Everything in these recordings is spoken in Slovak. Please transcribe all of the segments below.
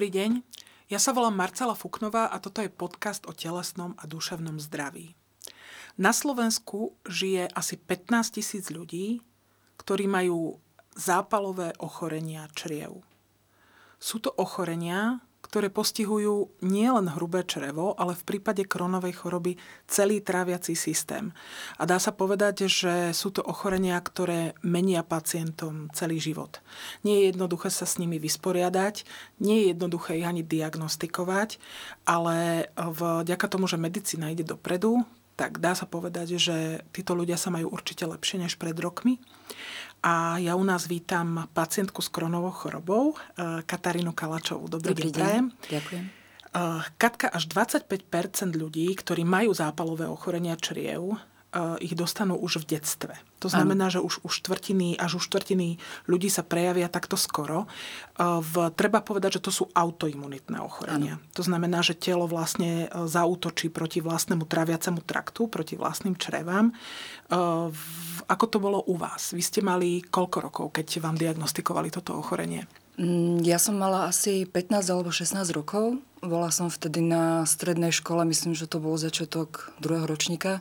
Dobrý deň, ja sa volám Marcela Fuknová a toto je podcast o telesnom a duševnom zdraví. Na Slovensku žije asi 15 tisíc ľudí, ktorí majú zápalové ochorenia čriev. Sú to ochorenia, ktoré postihujú nielen hrubé črevo, ale v prípade kronovej choroby celý tráviací systém. A dá sa povedať, že sú to ochorenia, ktoré menia pacientom celý život. Nie je jednoduché sa s nimi vysporiadať, nie je jednoduché ich ani diagnostikovať, ale vďaka tomu, že medicína ide dopredu, tak dá sa povedať, že títo ľudia sa majú určite lepšie než pred rokmi. A ja u nás vítam pacientku s kronovou chorobou, eh, Katarínu Kalačovú. Dobrý, Dobrý deň, deň. Ďakujem. Eh, Katka, až 25 ľudí, ktorí majú zápalové ochorenia čriev, ich dostanú už v detstve. To znamená, ano. že už už štvrtiny, až už štvrtiny ľudí sa prejavia takto skoro. Eh, v, treba povedať, že to sú autoimunitné ochorenia. Ano. To znamená, že telo vlastne eh, zautočí proti vlastnému traviacemu traktu, proti vlastným črevám. Ako to bolo u vás? Vy ste mali koľko rokov, keď vám diagnostikovali toto ochorenie? Mm, ja som mala asi 15 alebo 16 rokov. Bola som vtedy na strednej škole, myslím, že to bol začiatok druhého ročníka.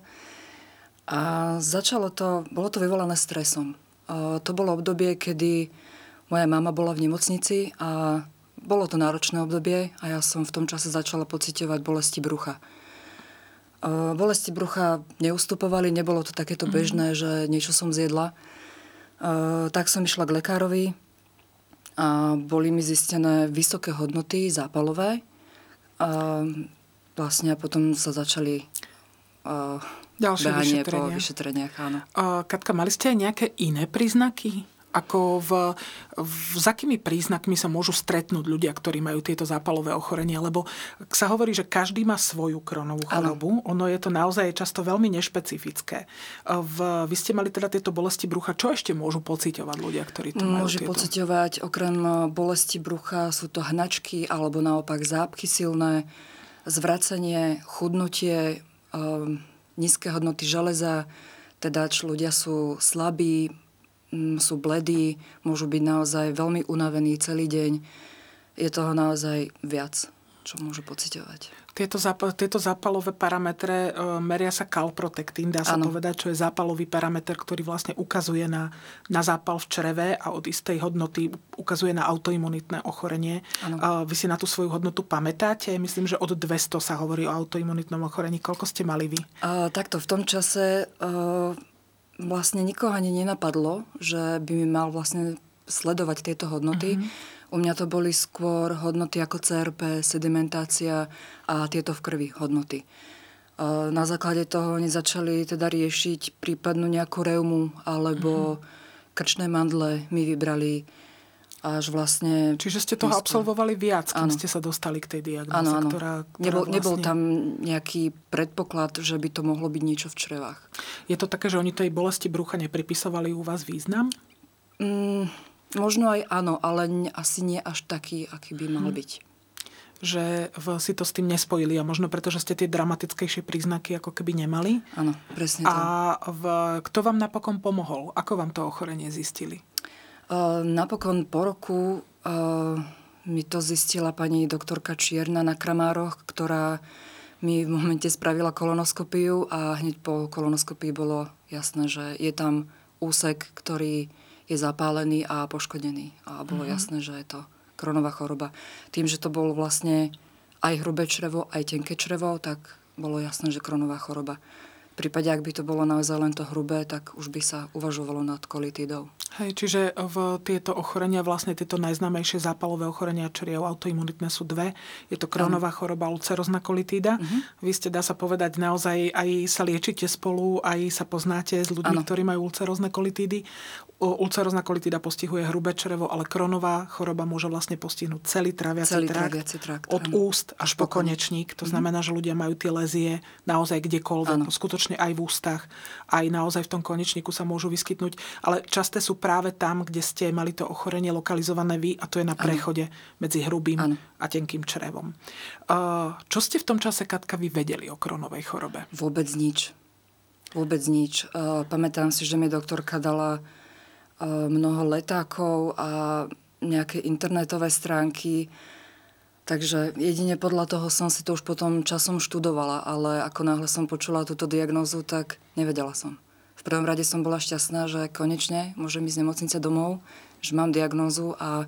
A začalo to, bolo to vyvolané stresom. A to bolo obdobie, kedy moja mama bola v nemocnici a bolo to náročné obdobie a ja som v tom čase začala pocitovať bolesti brucha. A bolesti brucha neustupovali, nebolo to takéto mhm. bežné, mm. že niečo som zjedla. A tak som išla k lekárovi a boli mi zistené vysoké hodnoty zápalové. A vlastne potom sa začali Ďalšie behanie vyšetrenia. po vyšetreniach, áno. Uh, Katka, mali ste aj nejaké iné príznaky? Ako v, v, s akými príznakmi sa môžu stretnúť ľudia, ktorí majú tieto zápalové ochorenia? Lebo sa hovorí, že každý má svoju kronovú chorobu. Ano. Ono je to naozaj často veľmi nešpecifické. V, vy ste mali teda tieto bolesti brucha. Čo ešte môžu pociťovať ľudia, ktorí to majú? Môžu tieto? pociťovať okrem e, bolesti brucha sú to hnačky alebo naopak zápchy silné, zvracanie, chudnutie, um, nízke hodnoty železa, teda ľudia sú slabí, mm, sú bledí, môžu byť naozaj veľmi unavení celý deň. Je toho naozaj viac, čo môžu pociťovať. Tieto, zap- tieto zápalové parametre e, meria sa kalprotektín, dá sa ano. povedať, čo je zápalový parameter, ktorý vlastne ukazuje na, na zápal v čreve a od istej hodnoty ukazuje na autoimunitné ochorenie. Ano. E, vy si na tú svoju hodnotu pamätáte? Myslím, že od 200 sa hovorí o autoimunitnom ochorení. Koľko ste mali vy? Uh, takto, v tom čase uh, vlastne nikoho ani nenapadlo, že by mi mal vlastne sledovať tieto hodnoty. Uh-huh. U mňa to boli skôr hodnoty ako CRP, sedimentácia a tieto v krvi hodnoty. Na základe toho oni začali teda riešiť prípadnú nejakú reumu alebo mm-hmm. krčné mandle mi vybrali až vlastne... Čiže ste toho absolvovali viac, keď ste sa dostali k tej diagnoze, ano, ano. Ktorá, ktorá nebol, vlastne... nebol tam nejaký predpoklad, že by to mohlo byť niečo v črevách. Je to také, že oni tej bolesti brucha nepripisovali u vás význam? Mm, Možno aj áno, ale asi nie až taký, aký by mal hm. byť. Že si to s tým nespojili a možno preto, že ste tie dramatickejšie príznaky ako keby nemali. Áno, presne to. A v, kto vám napokon pomohol? Ako vám to ochorenie zistili? Uh, napokon po roku uh, mi to zistila pani doktorka Čierna na Kramároch, ktorá mi v momente spravila kolonoskopiu a hneď po kolonoskopii bolo jasné, že je tam úsek, ktorý je zapálený a poškodený. A bolo mm-hmm. jasné, že je to kronová choroba. Tým, že to bolo vlastne aj hrubé črevo, aj tenké črevo, tak bolo jasné, že kronová choroba. Prípade, ak by to bolo naozaj len to hrubé, tak už by sa uvažovalo nad kolitidou. Hej, čiže v tieto ochorenia, vlastne tieto najznámejšie zápalové ochorenia čriev autoimunitné sú dve. Je to kronová choroba ulcerozna kolitída. Uh-huh. Vy ste, dá sa povedať, naozaj aj sa liečite spolu, aj sa poznáte s ľuďmi, ano. ktorí majú ulcerozne kolitídy. Ulcerozna kolitída postihuje hrubé črevo, ale kronová choroba môže vlastne postihnúť celý traviaci celý trakt, traviaci trakt od ano. úst až po konečník. To uh-huh. znamená, že ľudia majú tie lezie naozaj kdekoľvek, ano. skutočne aj v ústach, aj naozaj v tom konečníku sa môžu vyskytnúť. Ale časté sú práve tam, kde ste mali to ochorenie lokalizované vy a to je na prechode ano. medzi hrubým ano. a tenkým črevom. Čo ste v tom čase, Katka, vy vedeli o kronovej chorobe? Vôbec nič. Vôbec nič. Pamätám si, že mi doktorka dala mnoho letákov a nejaké internetové stránky Takže jedine podľa toho som si to už potom časom študovala, ale ako náhle som počula túto diagnózu, tak nevedela som. V prvom rade som bola šťastná, že konečne môžem ísť z nemocnice domov, že mám diagnózu a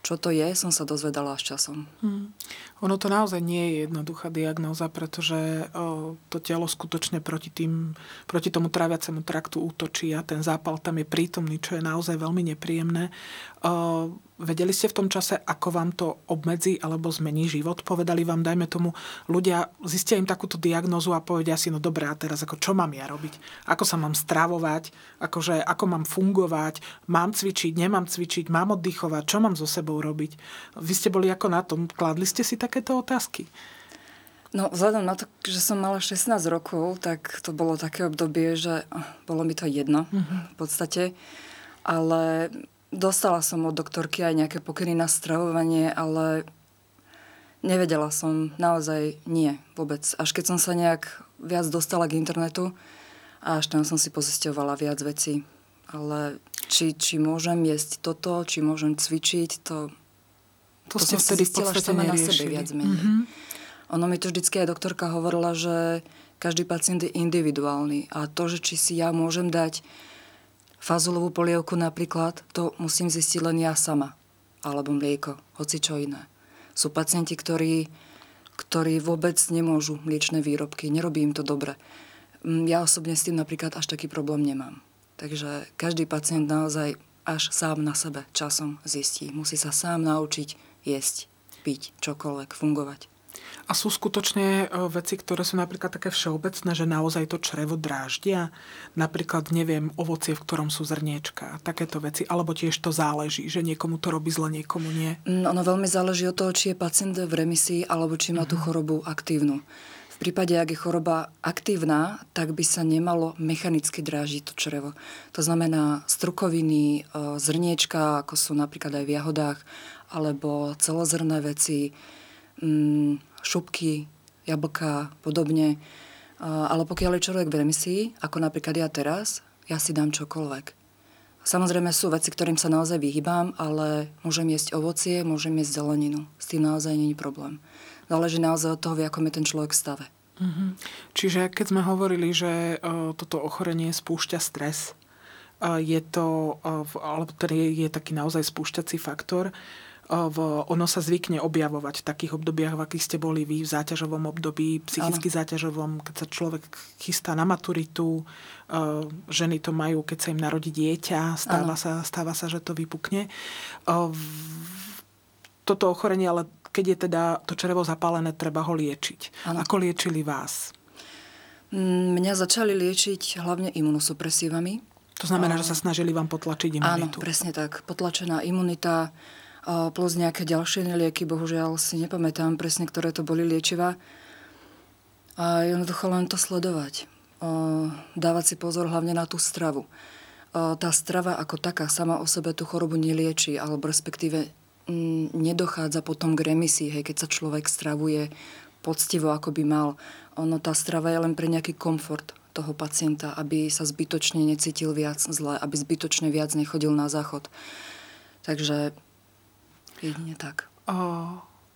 čo to je, som sa dozvedala až časom. Hmm. Ono to naozaj nie je jednoduchá diagnóza, pretože o, to telo skutočne proti, tým, proti tomu tráviacemu traktu útočí a ten zápal tam je prítomný, čo je naozaj veľmi nepríjemné. O, Vedeli ste v tom čase, ako vám to obmedzí alebo zmení život? Povedali vám, dajme tomu, ľudia zistia im takúto diagnozu a povedia si, no dobré, a teraz ako čo mám ja robiť? Ako sa mám stravovať? Akože, ako mám fungovať? Mám cvičiť? Nemám cvičiť? Mám oddychovať? Čo mám so sebou robiť? Vy ste boli ako na tom? Kladli ste si takéto otázky? No, vzhľadom na to, že som mala 16 rokov, tak to bolo také obdobie, že bolo mi to jedno mm-hmm. v podstate. Ale Dostala som od doktorky aj nejaké pokyny na stravovanie, ale nevedela som naozaj nie vôbec. Až keď som sa nejak viac dostala k internetu a až tam som si pozisťovala viac vecí. Ale či, či môžem jesť toto, či môžem cvičiť, to, to, to som vtedy v podstate sama na sebe viac menej. Mm-hmm. Ono mi to vždycky aj doktorka hovorila, že každý pacient je individuálny a to, že či si ja môžem dať Fazulovú polievku napríklad, to musím zistiť len ja sama. Alebo mlieko, hoci čo iné. Sú pacienti, ktorí, ktorí vôbec nemôžu mliečne výrobky, nerobí im to dobre. Mm, ja osobne s tým napríklad až taký problém nemám. Takže každý pacient naozaj až sám na sebe časom zistí. Musí sa sám naučiť jesť, piť, čokoľvek, fungovať. A sú skutočne e, veci, ktoré sú napríklad také všeobecné, že naozaj to črevo dráždia? Napríklad, neviem, ovocie, v ktorom sú zrniečka, takéto veci. Alebo tiež to záleží, že niekomu to robí zle, niekomu nie? No, ono veľmi záleží od toho, či je pacient v remisii, alebo či má tú mhm. chorobu aktívnu. V prípade, ak je choroba aktívna, tak by sa nemalo mechanicky drážiť to črevo. To znamená strukoviny, e, zrniečka, ako sú napríklad aj v jahodách, alebo celozrné veci, mm, šupky, jablka, podobne. Ale pokiaľ je človek v remisii, ako napríklad ja teraz, ja si dám čokoľvek. Samozrejme sú veci, ktorým sa naozaj vyhýbam, ale môžem jesť ovocie, môžem jesť zeleninu. S tým naozaj není problém. Záleží naozaj od toho, v akom je ten človek stave. Mm-hmm. Čiže keď sme hovorili, že uh, toto ochorenie spúšťa stres, je to, alebo teda je, je taký naozaj spúšťací faktor, v, ono sa zvykne objavovať v takých obdobiach, v akých ste boli vy, v záťažovom období, psychicky ano. záťažovom, keď sa človek chystá na maturitu, ženy to majú, keď sa im narodí dieťa, stáva, sa, stáva sa, že to vypukne. Toto ochorenie, ale keď je teda to črevo zapálené, treba ho liečiť. Ano. Ako liečili vás? Mm, mňa začali liečiť hlavne imunosupresívami. To znamená, že sa snažili vám potlačiť imunitu. Áno, presne tak. Potlačená imunita, plus nejaké ďalšie lieky, bohužiaľ si nepamätám presne, ktoré to boli liečiva. A jednoducho len to sledovať. Dávať si pozor hlavne na tú stravu. Tá strava ako taká sama o sebe tú chorobu nelieči, alebo respektíve nedochádza potom k remisii, hej, keď sa človek stravuje poctivo, ako by mal. Ono, tá strava je len pre nejaký komfort toho pacienta, aby sa zbytočne necítil viac zle, aby zbytočne viac nechodil na záchod. Takže Jedine tak. O,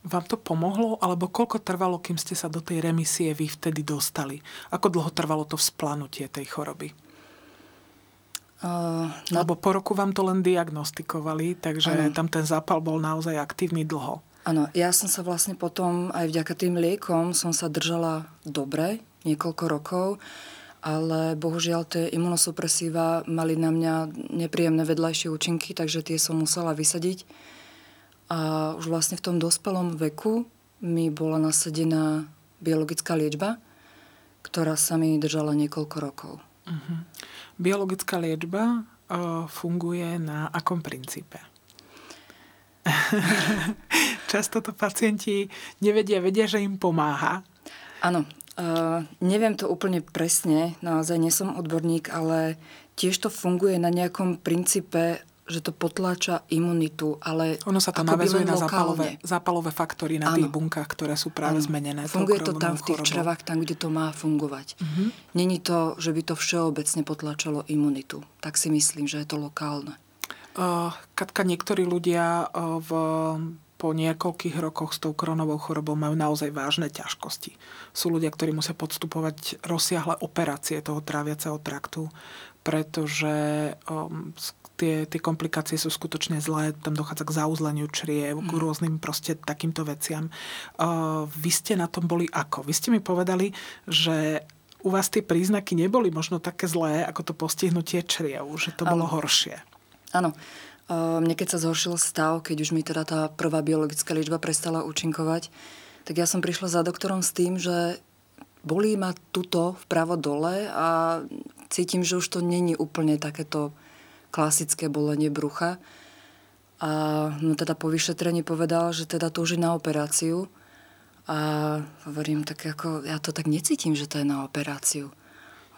vám to pomohlo? Alebo koľko trvalo, kým ste sa do tej remisie vy vtedy dostali? Ako dlho trvalo to vzplanutie tej choroby? Uh, no... Lebo po roku vám to len diagnostikovali, takže ano. tam ten zápal bol naozaj aktívny dlho. Áno, ja som sa vlastne potom aj vďaka tým liekom som sa držala dobre, niekoľko rokov, ale bohužiaľ tie imunosupresíva mali na mňa nepríjemné vedľajšie účinky, takže tie som musela vysadiť. A už vlastne v tom dospelom veku mi bola nasadená biologická liečba, ktorá sa mi držala niekoľko rokov. Uh-huh. Biologická liečba uh, funguje na akom princípe? Často to pacienti nevedia, vedia, že im pomáha. Áno, uh, neviem to úplne presne, naozaj nie som odborník, ale tiež to funguje na nejakom princípe že to potláča imunitu, ale Ono sa tam navezuje na zápalové, zápalové faktory na ano. tých bunkách, ktoré sú práve ano. zmenené. Funguje to tam v tých chorobou. črevách, tam, kde to má fungovať. Uh-huh. Není to, že by to všeobecne potlačalo imunitu. Tak si myslím, že je to lokálne. Uh, Katka, niektorí ľudia uh, v po niekoľkých rokoch s tou koronovou chorobou majú naozaj vážne ťažkosti. Sú ľudia, ktorí musia podstupovať rozsiahle operácie toho tráviaceho traktu, pretože um, tie, tie komplikácie sú skutočne zlé, tam dochádza k zauzleniu čriev, k mhm. rôznym proste takýmto veciam. Uh, vy ste na tom boli ako? Vy ste mi povedali, že u vás tie príznaky neboli možno také zlé, ako to postihnutie čriev, že to ano. bolo horšie. Áno. Mne keď sa zhoršil stav, keď už mi teda tá prvá biologická liečba prestala účinkovať, tak ja som prišla za doktorom s tým, že bolí ma tuto vpravo dole a cítim, že už to není úplne takéto klasické bolenie brucha. A no teda po vyšetrení povedal, že teda je na operáciu. A hovorím, tak ako, ja to tak necítim, že to je na operáciu.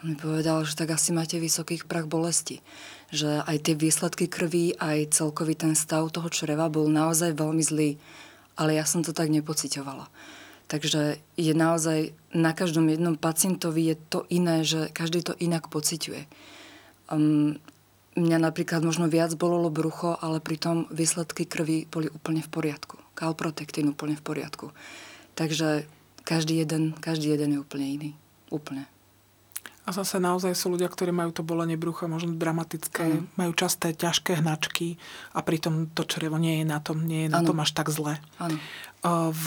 On mi povedal, že tak asi máte vysokých prach bolesti. Že aj tie výsledky krvi, aj celkový ten stav toho čreva bol naozaj veľmi zlý. Ale ja som to tak nepocitovala. Takže je naozaj na každom jednom pacientovi je to iné, že každý to inak pociťuje. Um, mňa napríklad možno viac bolelo brucho, ale pritom výsledky krvi boli úplne v poriadku. Kalprotektín úplne v poriadku. Takže každý jeden, každý jeden je úplne iný. Úplne. A zase naozaj sú ľudia, ktorí majú to bolenie brucha možno dramatické, ano. majú časté ťažké hnačky a pritom to črevo nie je na tom, nie je na ano. tom až tak zle. Ano. V,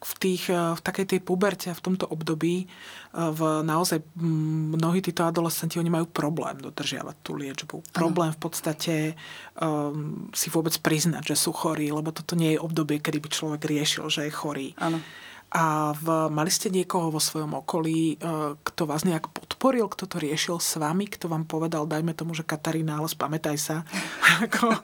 v, tých, v takej tej puberte, v tomto období, v naozaj mnohí títo adolescenti, oni majú problém dodržiavať tú liečbu. Ano. Problém v podstate um, si vôbec priznať, že sú chorí, lebo toto nie je obdobie, kedy by človek riešil, že je chorý. Ano. A v, mali ste niekoho vo svojom okolí, e, kto vás nejak podporil, kto to riešil s vami, kto vám povedal, dajme tomu, že Katarína, ale spamätaj sa, ako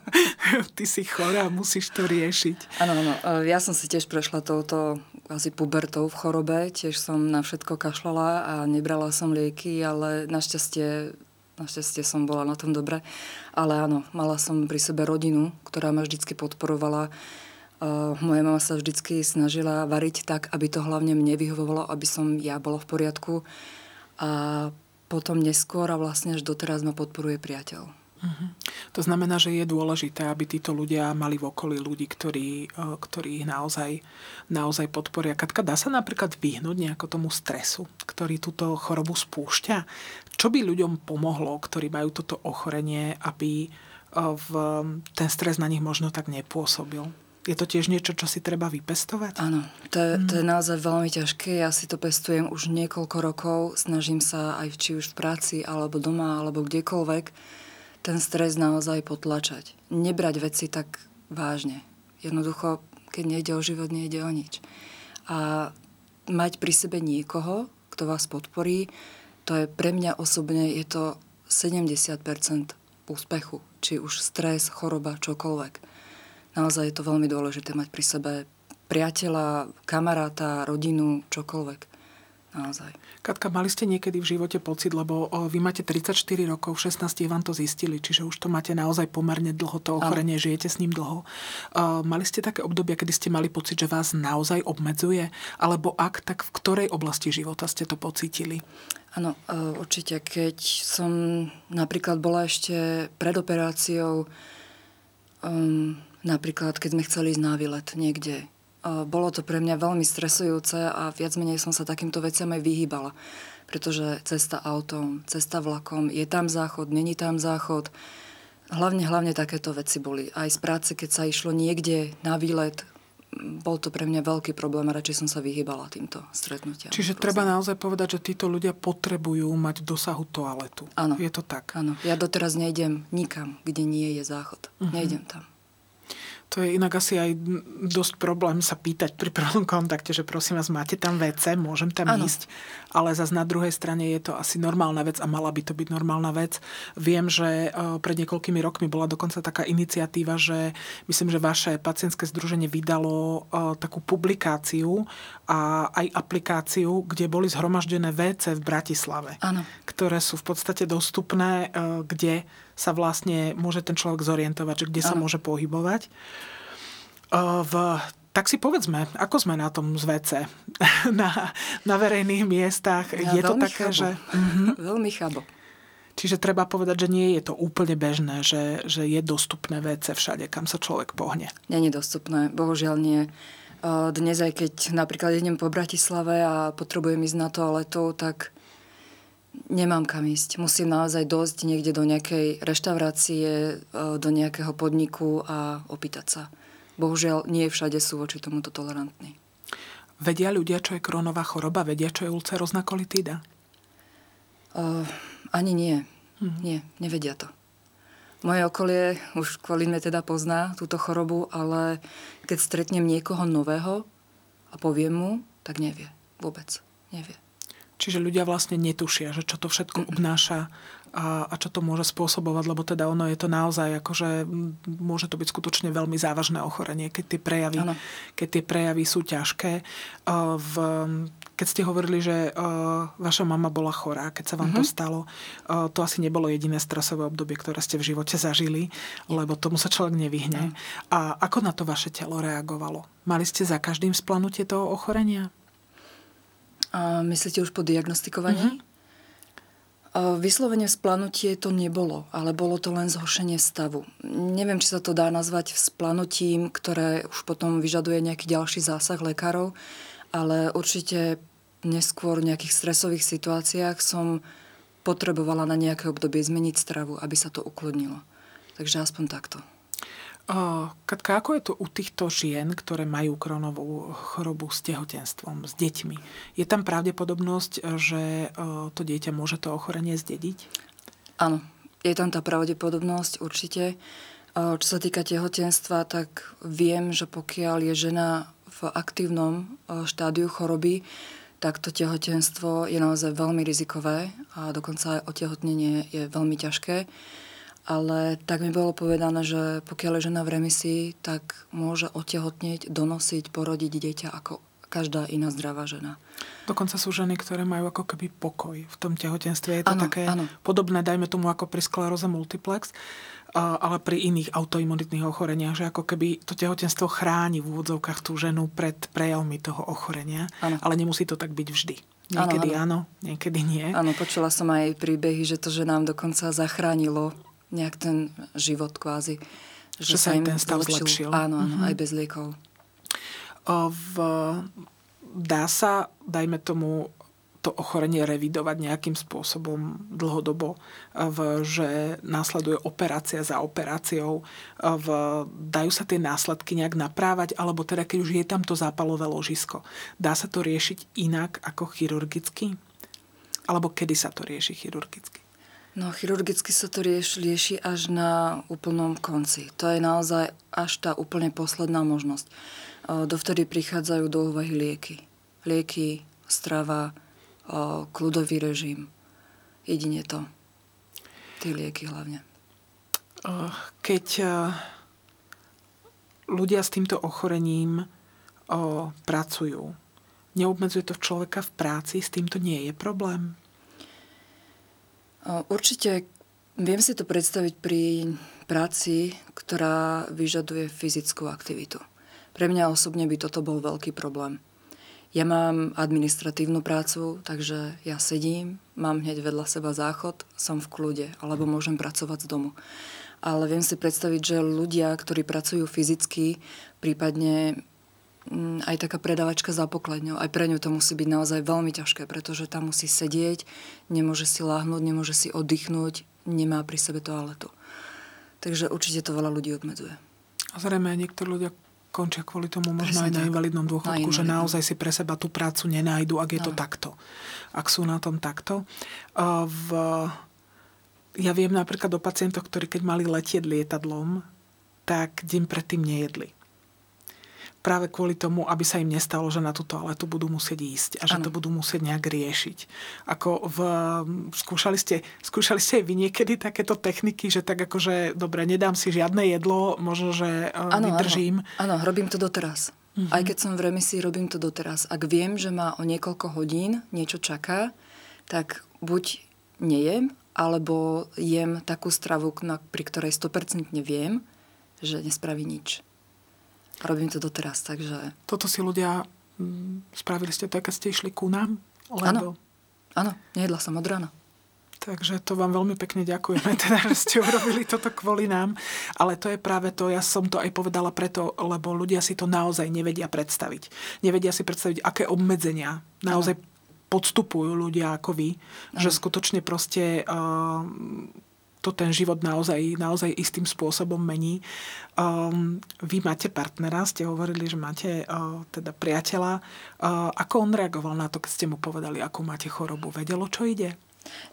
ty si chorá, musíš to riešiť. Áno, áno. E, ja som si tiež prešla touto asi pubertou v chorobe, tiež som na všetko kašlala a nebrala som lieky, ale našťastie Našťastie som bola na tom dobre. Ale áno, mala som pri sebe rodinu, ktorá ma vždy podporovala moja mama sa vždycky snažila variť tak, aby to hlavne mne vyhovovalo, aby som ja bola v poriadku. A potom neskôr a vlastne až doteraz ma podporuje priateľ. Uh-huh. To znamená, že je dôležité, aby títo ľudia mali v okolí ľudí, ktorí, ktorí ich naozaj, naozaj podporia. Katka, dá sa napríklad vyhnúť nejako tomu stresu, ktorý túto chorobu spúšťa? Čo by ľuďom pomohlo, ktorí majú toto ochorenie, aby v, ten stres na nich možno tak nepôsobil? Je to tiež niečo, čo si treba vypestovať? Áno, to je, to je mm. naozaj veľmi ťažké. Ja si to pestujem už niekoľko rokov. Snažím sa aj či už v práci, alebo doma, alebo kdekoľvek ten stres naozaj potlačať. Nebrať veci tak vážne. Jednoducho, keď nejde o život, nejde o nič. A mať pri sebe niekoho, kto vás podporí, to je pre mňa osobne, je to 70% úspechu. Či už stres, choroba, čokoľvek naozaj je to veľmi dôležité mať pri sebe priateľa, kamaráta, rodinu, čokoľvek. Naozaj. Katka, mali ste niekedy v živote pocit, lebo vy máte 34 rokov, v 16 vám to zistili, čiže už to máte naozaj pomerne dlho, to ochorenie, žijete s ním dlho. Mali ste také obdobie, kedy ste mali pocit, že vás naozaj obmedzuje? Alebo ak, tak v ktorej oblasti života ste to pocítili? Áno, e, určite. Keď som napríklad bola ešte pred operáciou um, Napríklad, keď sme chceli ísť na výlet niekde. Bolo to pre mňa veľmi stresujúce a viac menej som sa takýmto veciam aj vyhýbala. Pretože cesta autom, cesta vlakom, je tam záchod, není tam záchod. Hlavne, hlavne takéto veci boli. Aj z práce, keď sa išlo niekde na výlet, bol to pre mňa veľký problém a radšej som sa vyhýbala týmto stretnutiam. Čiže proste. treba naozaj povedať, že títo ľudia potrebujú mať dosahu toaletu. Áno. Je to tak? Áno. Ja doteraz nejdem nikam, kde nie je záchod. Uh-huh. Nejdem tam. To je inak asi aj dosť problém sa pýtať pri prvom kontakte, že prosím vás, máte tam WC, môžem tam ano. ísť. Ale zase na druhej strane je to asi normálna vec a mala by to byť normálna vec. Viem, že e, pred niekoľkými rokmi bola dokonca taká iniciatíva, že myslím, že vaše pacientské združenie vydalo e, takú publikáciu a aj aplikáciu, kde boli zhromaždené WC v Bratislave. Ano. Ktoré sú v podstate dostupné, e, kde sa vlastne môže ten človek zorientovať, že kde ano. sa môže pohybovať. V tak si povedzme, ako sme na tom z WC na, na verejných miestach. Ja, je to také, chabo. že... Mm-hmm. Veľmi chabo. Čiže treba povedať, že nie je to úplne bežné, že, že je dostupné WC všade, kam sa človek pohne. Nie je dostupné, bohužiaľ nie. Dnes aj keď napríklad idem po Bratislave a potrebujem ísť na toaletu, tak nemám kam ísť. Musím naozaj dosť niekde do nejakej reštaurácie, do nejakého podniku a opýtať sa. Bohužiaľ, nie všade sú voči tomuto tolerantní. Vedia ľudia, čo je krónová choroba? Vedia, čo je ulcerozná kolitída? Uh, ani nie. Hmm. Nie, nevedia to. Moje okolie už kvôli mne teda pozná túto chorobu, ale keď stretnem niekoho nového a poviem mu, tak nevie. Vôbec nevie. Čiže ľudia vlastne netušia, že čo to všetko obnáša a, a čo to môže spôsobovať, lebo teda ono je to naozaj akože môže to byť skutočne veľmi závažné ochorenie, keď tie prejavy, keď tie prejavy sú ťažké. V, keď ste hovorili, že vaša mama bola chorá, keď sa vám mm-hmm. to mhm. stalo, to asi nebolo jediné stresové obdobie, ktoré ste v živote zažili, lebo tomu sa človek nevyhne. A ako na to vaše telo reagovalo? Mali ste za každým splanutie toho ochorenia? A myslíte už po diagnostikovaní? Mm-hmm. Vyslovene splanutie to nebolo, ale bolo to len zhoršenie stavu. Neviem, či sa to dá nazvať splanutím, ktoré už potom vyžaduje nejaký ďalší zásah lekárov, ale určite neskôr v nejakých stresových situáciách som potrebovala na nejaké obdobie zmeniť stravu, aby sa to ukludnilo. Takže aspoň takto. Katka, ako je to u týchto žien, ktoré majú kronovú chorobu s tehotenstvom, s deťmi? Je tam pravdepodobnosť, že to dieťa môže to ochorenie zdediť? Áno, je tam tá pravdepodobnosť určite. Čo sa týka tehotenstva, tak viem, že pokiaľ je žena v aktívnom štádiu choroby, tak to tehotenstvo je naozaj veľmi rizikové a dokonca aj otehotnenie je veľmi ťažké ale tak mi bolo povedané, že pokiaľ je žena v remisii, tak môže otehotnieť, donosiť, porodiť dieťa ako každá iná zdravá žena. Dokonca sú ženy, ktoré majú ako keby pokoj v tom tehotenstve. Je to ano, také ano. podobné, dajme tomu ako pri skleróze multiplex, ale pri iných autoimunitných ochoreniach, že ako keby to tehotenstvo chráni v úvodzovkách tú ženu pred prejavmi toho ochorenia, ano. ale nemusí to tak byť vždy. Niekedy áno, áno niekedy nie. Áno, počula som aj príbehy, že to, že nám dokonca zachránilo nejak ten život kvázi. Že, že sa im ten stav zlepšil. zlepšil. Áno, áno, mm-hmm. aj bez liekov. V, dá sa, dajme tomu, to ochorenie revidovať nejakým spôsobom dlhodobo, v, že následuje operácia za operáciou, v, dajú sa tie následky nejak naprávať, alebo teda keď už je tam to zápalové ložisko, dá sa to riešiť inak ako chirurgicky? Alebo kedy sa to rieši chirurgicky? No, chirurgicky sa to rieš, lieši až na úplnom konci. To je naozaj až tá úplne posledná možnosť. Dovtedy prichádzajú do úvahy lieky. Lieky, strava, kľudový režim. Jedine to. Tie lieky hlavne. Keď ľudia s týmto ochorením pracujú, neobmedzuje to človeka v práci, s týmto nie je problém? Určite viem si to predstaviť pri práci, ktorá vyžaduje fyzickú aktivitu. Pre mňa osobne by toto bol veľký problém. Ja mám administratívnu prácu, takže ja sedím, mám hneď vedľa seba záchod, som v kľude, alebo môžem pracovať z domu. Ale viem si predstaviť, že ľudia, ktorí pracujú fyzicky, prípadne aj taká predavačka za pokladňou. Aj pre ňu to musí byť naozaj veľmi ťažké, pretože tam musí sedieť, nemôže si láhnuť, nemôže si oddychnúť, nemá pri sebe toaletu. Takže určite to veľa ľudí obmedzuje. A zrejme niektorí ľudia končia kvôli tomu možno Presne aj na invalidnom dôchodku, na že naozaj si pre seba tú prácu nenájdu, ak je no. to takto. Ak sú na tom takto. V... Ja viem napríklad o pacientoch, ktorí keď mali letieť lietadlom, tak deň predtým nejedli práve kvôli tomu, aby sa im nestalo, že na tú toaletu budú musieť ísť a že ano. to budú musieť nejak riešiť. Ako v, skúšali, ste, skúšali ste vy niekedy takéto techniky, že tak akože, dobre, nedám si žiadne jedlo, možno, že ano, vydržím. Áno, robím to doteraz. Uh-huh. Aj keď som v remisii, robím to doteraz. Ak viem, že ma o niekoľko hodín niečo čaká, tak buď nejem, alebo jem takú stravu, pri ktorej 100% viem, že nespraví nič. Robím to doteraz, takže... Toto si ľudia... Mm, spravili ste to, keď ste išli ku nám? Lebo... Áno, áno, nejedla som od rána. Takže to vám veľmi pekne ďakujeme, teda, že ste urobili toto kvôli nám. Ale to je práve to, ja som to aj povedala preto, lebo ľudia si to naozaj nevedia predstaviť. Nevedia si predstaviť, aké obmedzenia naozaj podstupujú ľudia ako vy. Ano. Že skutočne proste uh, to ten život naozaj, naozaj istým spôsobom mení. Um, vy máte partnera, ste hovorili, že máte uh, teda priateľa. Uh, ako on reagoval na to, keď ste mu povedali, akú máte chorobu? Vedelo, čo ide?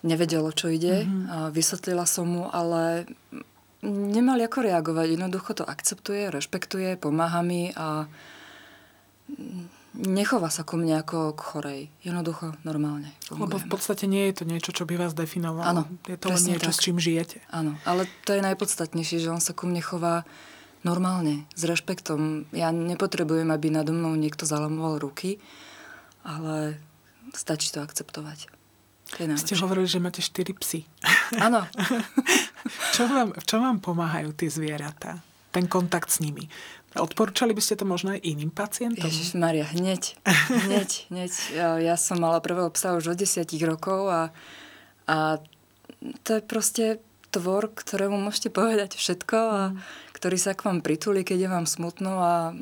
Nevedelo, čo ide. Mm-hmm. Vysvetlila som mu, ale nemali ako reagovať. Jednoducho to akceptuje, rešpektuje, pomáha mi a nechová sa ku mne ako k chorej. Jednoducho, normálne. Fungujeme. Lebo v podstate nie je to niečo, čo by vás definovalo. Áno, je to len niečo, tak. s čím žijete. Áno, ale to je najpodstatnejšie, že on sa ku mne chová normálne, s rešpektom. Ja nepotrebujem, aby nado mnou niekto zalamoval ruky, ale stačí to akceptovať. To Ste hovorili, že máte 4 psy. Áno. čo, vám, čo vám pomáhajú tie zvieratá? Ten kontakt s nimi. Odporúčali by ste to možno aj iným pacientom? Ježiš Maria, hneď, hneď, hneď. Ja, som mala prvého psa už od 10 rokov a, a to je proste tvor, ktorému môžete povedať všetko a mm. ktorý sa k vám pritulí, keď je vám smutno a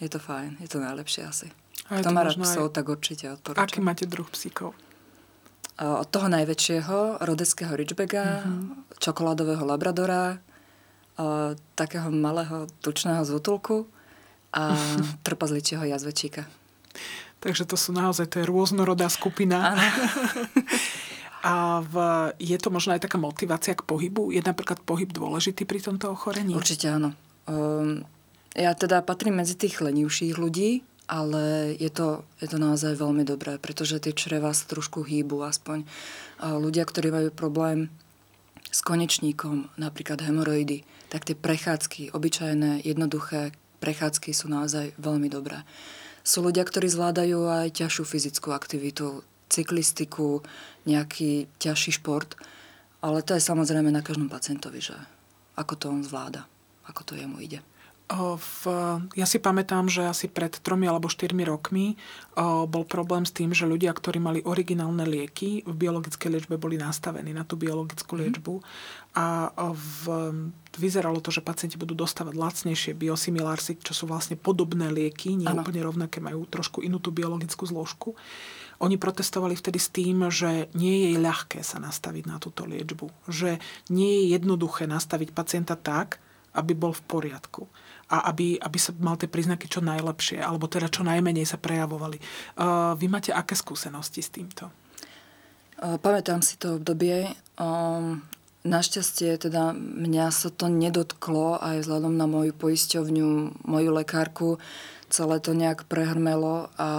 je to fajn, je to najlepšie asi. A Kto má rád psov, aj... tak určite odporúčam. Aký máte druh psíkov? Od toho najväčšieho, rodeckého Ridgebacka, mm-hmm. čokoládového Labradora, o, takého malého tučného zútulku a trpazličieho jazvečíka. Takže to sú naozaj, to je rôznorodá skupina. A v, je to možno aj taká motivácia k pohybu? Je napríklad pohyb dôležitý pri tomto ochorení? Určite áno. Um, ja teda patrím medzi tých lenivších ľudí, ale je to, je to naozaj veľmi dobré, pretože tie čreva sa trošku hýbu aspoň. A ľudia, ktorí majú problém s konečníkom, napríklad hemoroidy, tak tie prechádzky, obyčajné, jednoduché prechádzky sú naozaj veľmi dobré. Sú ľudia, ktorí zvládajú aj ťažšiu fyzickú aktivitu, cyklistiku, nejaký ťažší šport, ale to je samozrejme na každom pacientovi, že ako to on zvláda, ako to jemu ide. V, ja si pamätám, že asi pred tromi alebo štyrmi rokmi o, bol problém s tým, že ľudia, ktorí mali originálne lieky, v biologickej liečbe boli nastavení na tú biologickú mhm. liečbu a v, vyzeralo to, že pacienti budú dostávať lacnejšie biosimilársy, čo sú vlastne podobné lieky, nie ano. úplne rovnaké, majú trošku inú tú biologickú zložku. Oni protestovali vtedy s tým, že nie je ľahké sa nastaviť na túto liečbu. Že nie je jednoduché nastaviť pacienta tak, aby bol v poriadku a aby, aby sa mal tie príznaky čo najlepšie, alebo teda čo najmenej sa prejavovali. Vy máte aké skúsenosti s týmto? Pamätám si to obdobie. Našťastie teda mňa sa to nedotklo aj vzhľadom na moju poisťovňu, moju lekárku. Celé to nejak prehrmelo a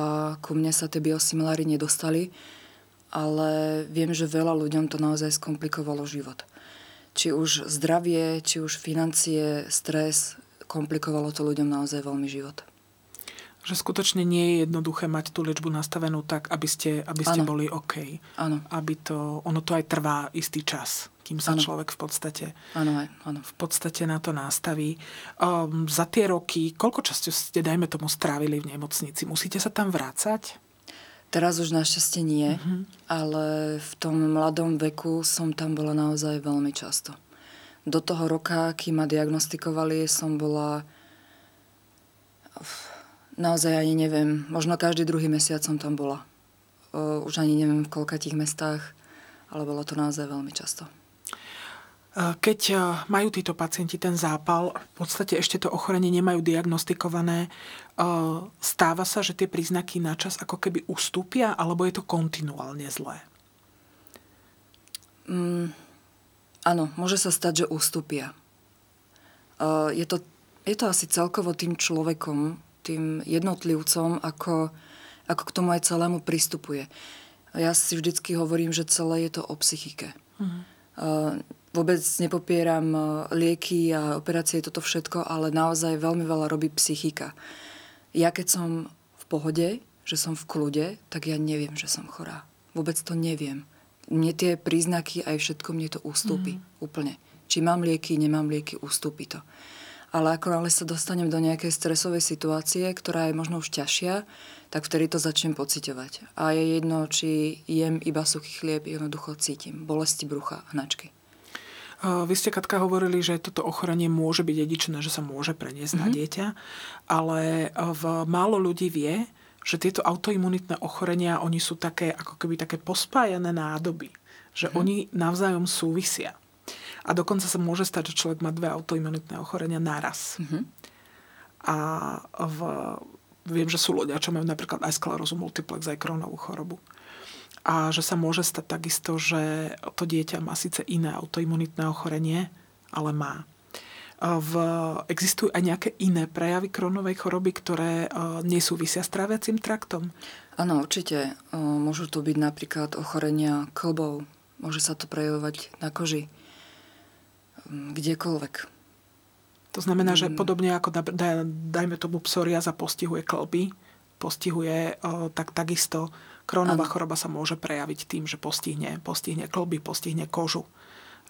ku mne sa tie biosimiláry nedostali. Ale viem, že veľa ľuďom to naozaj skomplikovalo život. Či už zdravie, či už financie, stres, komplikovalo to ľuďom naozaj veľmi život. Že skutočne nie je jednoduché mať tú liečbu nastavenú tak, aby ste, aby ste boli OK. Áno. Aby to, ono to aj trvá istý čas, kým sa ano. človek v podstate, ano, ano. v podstate na to nastaví. Um, za tie roky, koľko času ste, dajme tomu, strávili v nemocnici? Musíte sa tam vrácať? Teraz už našťastie nie, uh-huh. ale v tom mladom veku som tam bola naozaj veľmi často do toho roka, kým ma diagnostikovali, som bola naozaj ani neviem, možno každý druhý mesiac som tam bola. Už ani neviem v koľkatých mestách, ale bolo to naozaj veľmi často. Keď majú títo pacienti ten zápal, v podstate ešte to ochorenie nemajú diagnostikované, stáva sa, že tie príznaky načas ako keby ustúpia, alebo je to kontinuálne zlé? Mm, Áno, môže sa stať, že ustúpia. Je to, je to asi celkovo tým človekom, tým jednotlivcom, ako, ako k tomu aj celému pristupuje. Ja si vždycky hovorím, že celé je to o psychike. Mhm. Vôbec nepopieram lieky a operácie, toto všetko, ale naozaj veľmi veľa robí psychika. Ja keď som v pohode, že som v kľude, tak ja neviem, že som chorá. Vôbec to neviem mne tie príznaky aj všetko mne to ústúpi mm. úplne. Či mám lieky, nemám lieky, ústúpi to. ale ako náhle sa dostanem do nejakej stresovej situácie, ktorá je možno už ťažšia, tak vtedy to začnem pociťovať. A je jedno, či jem iba suchý chlieb, jednoducho cítim bolesti brucha, hnačky. Vy ste, Katka, hovorili, že toto ochorenie môže byť dedičné, že sa môže preniesť mm-hmm. na mhm. dieťa, ale v málo ľudí vie, že tieto autoimunitné ochorenia, oni sú také, ako keby také pospájané nádoby. Že mm-hmm. oni navzájom súvisia. A dokonca sa môže stať, že človek má dve autoimunitné ochorenia naraz. Mm-hmm. A v Viem, že sú ľudia, čo majú napríklad aj sklerózu multiplex, aj kronovú chorobu. A že sa môže stať takisto, že to dieťa má síce iné autoimunitné ochorenie, ale má. V, existujú aj nejaké iné prejavy kronovej choroby, ktoré nesúvisia s tráviacim traktom? Áno, určite. Môžu to byť napríklad ochorenia klbov. Môže sa to prejavovať na koži. Kdekoľvek. To znamená, že mm. podobne ako dajme tomu psoriaza postihuje klby, postihuje, tak takisto krónová choroba sa môže prejaviť tým, že postihne, postihne klby, postihne kožu.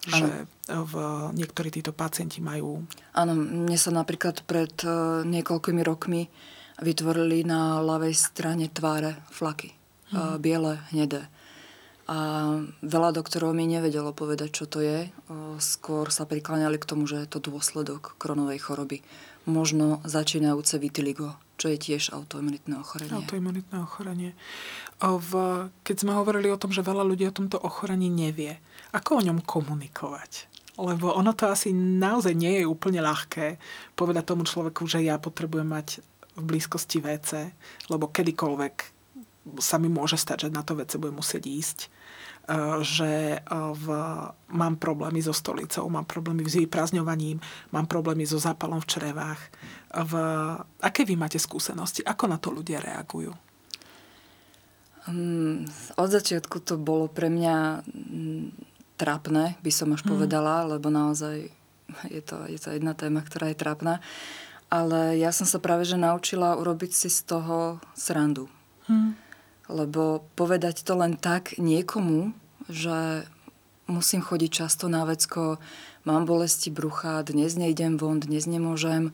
Že ano. v niektorí títo pacienti majú... Áno, mne sa napríklad pred e, niekoľkými rokmi vytvorili na ľavej strane tváre flaky. Hmm. Biele, hnedé. A veľa doktorov mi nevedelo povedať, čo to je. Skôr sa prikláňali k tomu, že je to dôsledok kronovej choroby. Možno začínajúce vitiligo, čo je tiež autoimunitné ochorenie. Autoimunitné ochorenie. V, keď sme hovorili o tom, že veľa ľudí o tomto ochorení nevie, ako o ňom komunikovať? Lebo ono to asi naozaj nie je úplne ľahké povedať tomu človeku, že ja potrebujem mať v blízkosti WC, lebo kedykoľvek sa mi môže stať, že na to vece budem musieť ísť že e, v, mám problémy so stolicou, mám problémy s vyprázdňovaním, mám problémy so zápalom v črevách. V, aké vy máte skúsenosti? Ako na to ľudia reagujú? Um, od začiatku to bolo pre mňa um, trápne, by som až mm. povedala, lebo naozaj je to, je to jedna téma, ktorá je trápna. Ale ja som sa práve že naučila urobiť si z toho srandu. Mm. Lebo povedať to len tak niekomu, že musím chodiť často na vecko, mám bolesti brucha, dnes nejdem von, dnes nemôžem,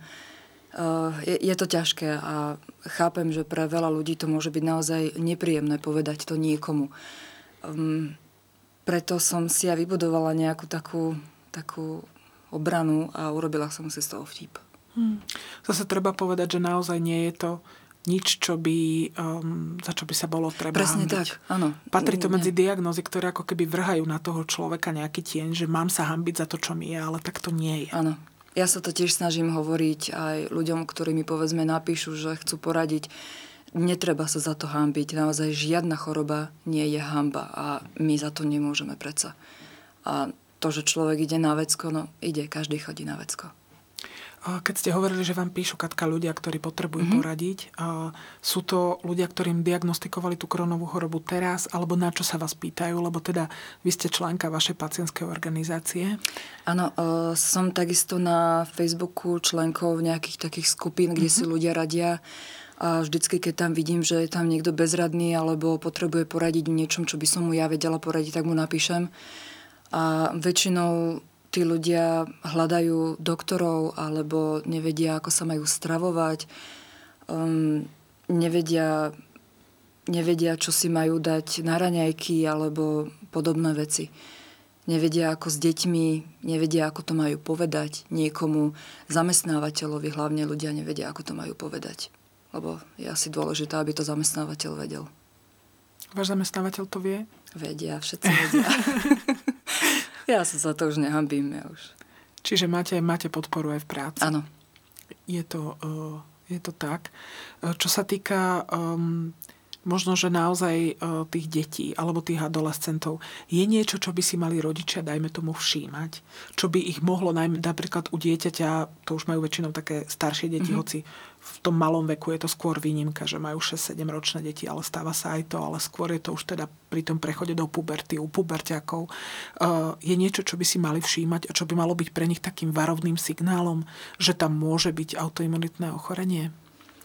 eh, je, je to ťažké a chápem, že pre veľa ľudí to môže byť naozaj nepríjemné povedať to niekomu. Um, preto som si ja vybudovala nejakú takú, takú obranu a urobila som si z toho vtip. Hmm. Zase treba povedať, že naozaj nie je to nič, čo by, um, za čo by sa bolo treba Presne hambiť. tak, áno. Patrí to medzi diagnózy, ktoré ako keby vrhajú na toho človeka nejaký tieň, že mám sa hambiť za to, čo mi je, ale tak to nie je. Áno. Ja sa to tiež snažím hovoriť aj ľuďom, ktorí mi povedzme napíšu, že chcú poradiť. Netreba sa za to hambiť. Naozaj žiadna choroba nie je hamba a my za to nemôžeme predsa. A to, že človek ide na vecko, no ide, každý chodí na vecko. Keď ste hovorili, že vám píšu Katka ľudia, ktorí potrebujú mm-hmm. poradiť, sú to ľudia, ktorým diagnostikovali tú kronovú chorobu teraz, alebo na čo sa vás pýtajú, lebo teda vy ste členka vašej pacientskej organizácie? Áno, e, som takisto na Facebooku členkou nejakých takých skupín, kde mm-hmm. si ľudia radia a vždycky, keď tam vidím, že je tam niekto bezradný alebo potrebuje poradiť v niečom, čo by som mu ja vedela poradiť, tak mu napíšem. A väčšinou tí ľudia hľadajú doktorov alebo nevedia, ako sa majú stravovať, um, nevedia, nevedia, čo si majú dať na raňajky alebo podobné veci. Nevedia, ako s deťmi, nevedia, ako to majú povedať niekomu, zamestnávateľovi, hlavne ľudia nevedia, ako to majú povedať. Lebo je asi dôležité, aby to zamestnávateľ vedel. Váš zamestnávateľ to vie? Vedia, všetci vedia. Ja sa za to už nehambím, ja už. Čiže máte, máte podporu aj v práci? Áno. Je to, uh, je to tak. Uh, čo sa týka um, možno, že naozaj uh, tých detí alebo tých adolescentov, je niečo, čo by si mali rodičia, dajme tomu, všímať? Čo by ich mohlo, najmä, napríklad u dieťaťa, to už majú väčšinou také staršie deti, mm-hmm. hoci v tom malom veku je to skôr výnimka, že majú 6-7 ročné deti, ale stáva sa aj to, ale skôr je to už teda pri tom prechode do puberty, u puberťakov. Uh, je niečo, čo by si mali všímať a čo by malo byť pre nich takým varovným signálom, že tam môže byť autoimunitné ochorenie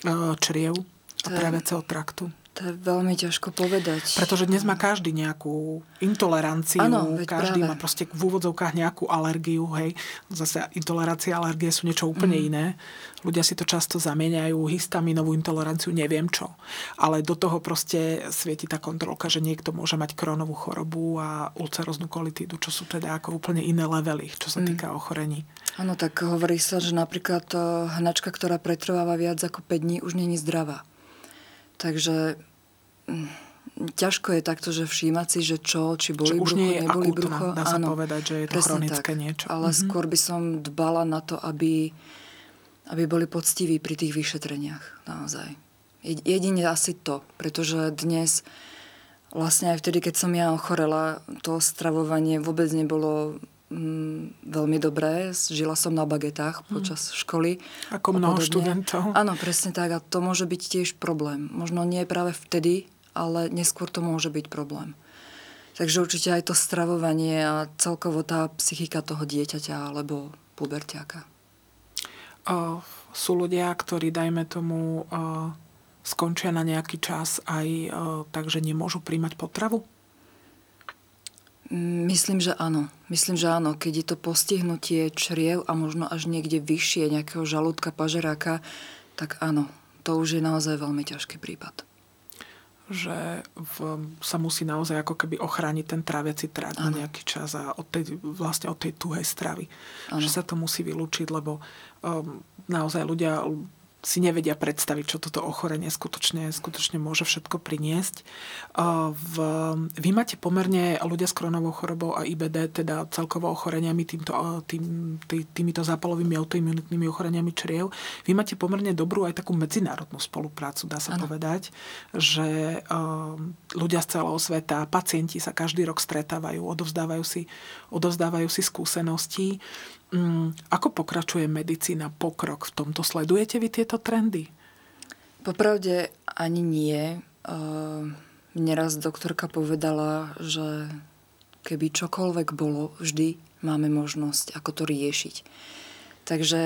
uh, čriev a praviaceho traktu? To je veľmi ťažko povedať. Pretože dnes má každý nejakú intoleranciu, Áno, každý práve. má proste v úvodzovkách nejakú alergiu, hej. Zase intolerancia a alergie sú niečo úplne mm. iné. Ľudia si to často zamieňajú, histaminovú intoleranciu, neviem čo. Ale do toho proste svieti tá kontrolka, že niekto môže mať krónovú chorobu a ulceroznú kolitídu, čo sú teda ako úplne iné levely, čo sa týka ochorení. Áno, tak hovorí sa, že napríklad hnačka, ktorá pretrváva viac ako 5 dní, už není zdravá. Takže mm, ťažko je takto, že všímať si, že čo, či boli Že už brucho, nie neboli akútna, brucho. dá sa povedať, že je to chronické tak. niečo. Ale Mhm. skôr by som dbala na to, aby, aby boli poctiví pri tých vyšetreniach. Naozaj. Jed- Jedine asi to, pretože dnes vlastne aj vtedy, keď som ja ochorela, to stravovanie vôbec nebolo mm, veľmi dobré. Žila som na bagetách počas školy. Mhm. Ako mnoho študentov. Áno, presne tak. A to môže byť tiež problém. Možno nie práve vtedy, ale neskôr to môže byť problém. Takže určite aj to stravovanie a celkovo tá psychika toho dieťaťa alebo puberťáka. O, sú ľudia, ktorí, dajme tomu, o, skončia na nejaký čas aj o, tak, že nemôžu príjmať potravu? Myslím, že áno. Myslím, že áno. Keď je to postihnutie čriev a možno až niekde vyššie nejakého žalúdka, pažeráka, tak áno. To už je naozaj veľmi ťažký prípad. že v, sa musí naozaj ako keby ochrániť ten tráviaci trakt na nejaký čas a od tej, vlastne od tej tuhej stravy. Áno. Že sa to musí vylúčiť, lebo um, naozaj ľudia si nevedia predstaviť, čo toto ochorenie skutočne, skutočne môže všetko priniesť. V, vy máte pomerne ľudia s kronovou chorobou a IBD, teda celkovo ochoreniami, týmto, tým, tý, týmito zápalovými autoimunitnými ochoreniami čriev, vy máte pomerne dobrú aj takú medzinárodnú spoluprácu, dá sa Áno. povedať, že ľudia z celého sveta, pacienti sa každý rok stretávajú, odovzdávajú si, odovzdávajú si skúsenosti. Mm, ako pokračuje medicína, pokrok v tomto? Sledujete vy tieto trendy? Popravde ani nie. Mne raz doktorka povedala, že keby čokoľvek bolo, vždy máme možnosť, ako to riešiť. Takže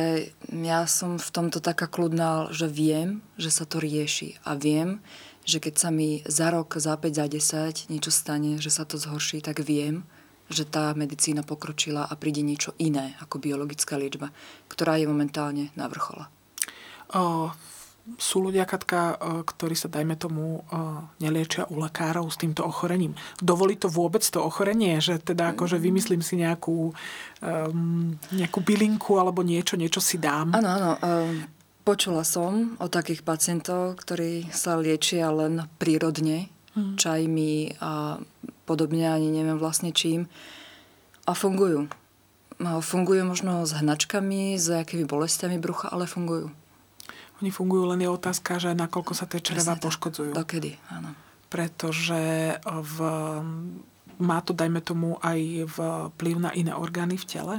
ja som v tomto taká kľudná, že viem, že sa to rieši. A viem, že keď sa mi za rok, za 5, za 10 niečo stane, že sa to zhorší, tak viem, že tá medicína pokročila a príde niečo iné ako biologická liečba, ktorá je momentálne na vrchole. O, sú ľudia, Katka, ktorí sa, dajme tomu, neliečia u lekárov s týmto ochorením. Dovolí to vôbec to ochorenie? Že teda akože vymyslím si nejakú, um, nejakú bylinku alebo niečo, niečo si dám? Áno, áno. Počula som o takých pacientov, ktorí sa liečia len prírodne, čajmi a podobne, ani neviem vlastne čím. A fungujú. Fungujú možno s hnačkami, s nejakými bolestiami brucha, ale fungujú. Oni fungujú, len je otázka, že nakoľko sa tie čreva Presne poškodzujú. Dokedy, áno. Pretože v, má to, dajme tomu, aj vplyv na iné orgány v tele?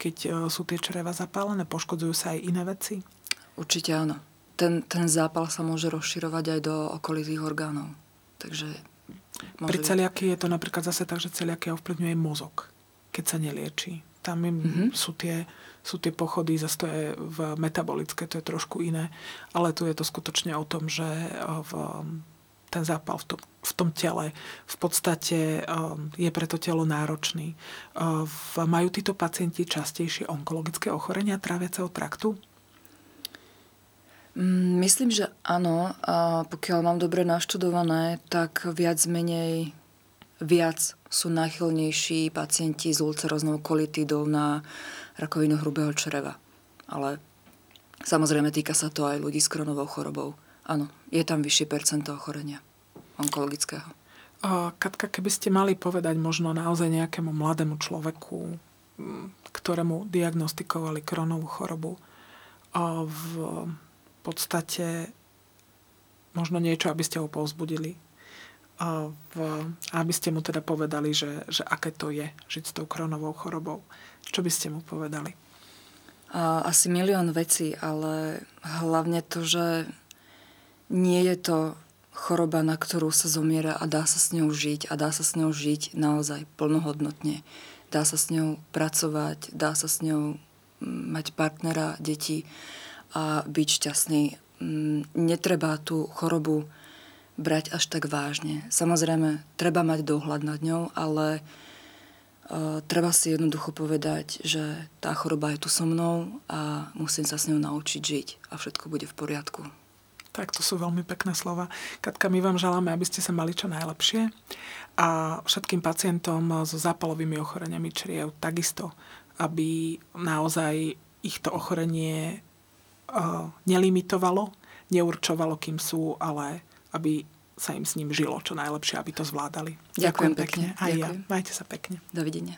Keď e, sú tie čreva zapálené, poškodzujú sa aj iné veci? Určite áno. Ten, ten zápal sa môže rozširovať aj do okolitých orgánov. Takže môže Pri celiaky je to napríklad zase tak, že celiakia ovplyvňuje mozog, keď sa neliečí. Tam je, mm-hmm. sú, tie, sú tie pochody, zase to je v metabolické, to je trošku iné, ale tu je to skutočne o tom, že v, ten zápal v tom, v tom tele v podstate um, je pre to telo náročný. V, majú títo pacienti častejšie onkologické ochorenia tráviaceho traktu? Mm, Myslím, že áno. A pokiaľ mám dobre naštudované, tak viac menej viac sú náchylnejší pacienti s ulceroznou kolitidou na rakovinu hrubého čreva. Ale samozrejme týka sa to aj ľudí s kronovou chorobou. Áno, je tam vyššie percento ochorenia onkologického. Katka, keby ste mali povedať možno naozaj nejakému mladému človeku, m, ktorému diagnostikovali kronovú chorobu, v podstate možno niečo, aby ste ho povzbudili, v, aby ste mu teda povedali, že, že aké to je žiť s tou kronovou chorobou. Čo by ste mu povedali? Asi milión vecí, ale hlavne to, že nie je to choroba, na ktorú sa zomiera a dá sa s ňou žiť a dá sa s ňou žiť naozaj plnohodnotne. Dá sa s ňou pracovať, dá sa s ňou mať partnera, deti a byť šťastný. Mm, Netreba tú chorobu brať až tak vážne. Samozrejme, treba mať dohľad nad ňou, ale uh, treba si jednoducho povedať, že tá choroba je tu so mnou a musím sa s ňou naučiť žiť a všetko bude v poriadku. Tak to sú veľmi pekné slova. Katka, my vám želáme, aby ste sa mali čo najlepšie a všetkým pacientom so zápalovými ochoreniami čriev takisto, aby naozaj ich to ochorenie nelimitovalo, neurčovalo, kým sú, ale aby sa im s ním žilo čo najlepšie, aby to zvládali. Ďakujem, Ďakujem pekne. pekne. Aj Ďakujem. ja. Majte sa pekne. Dovidenia.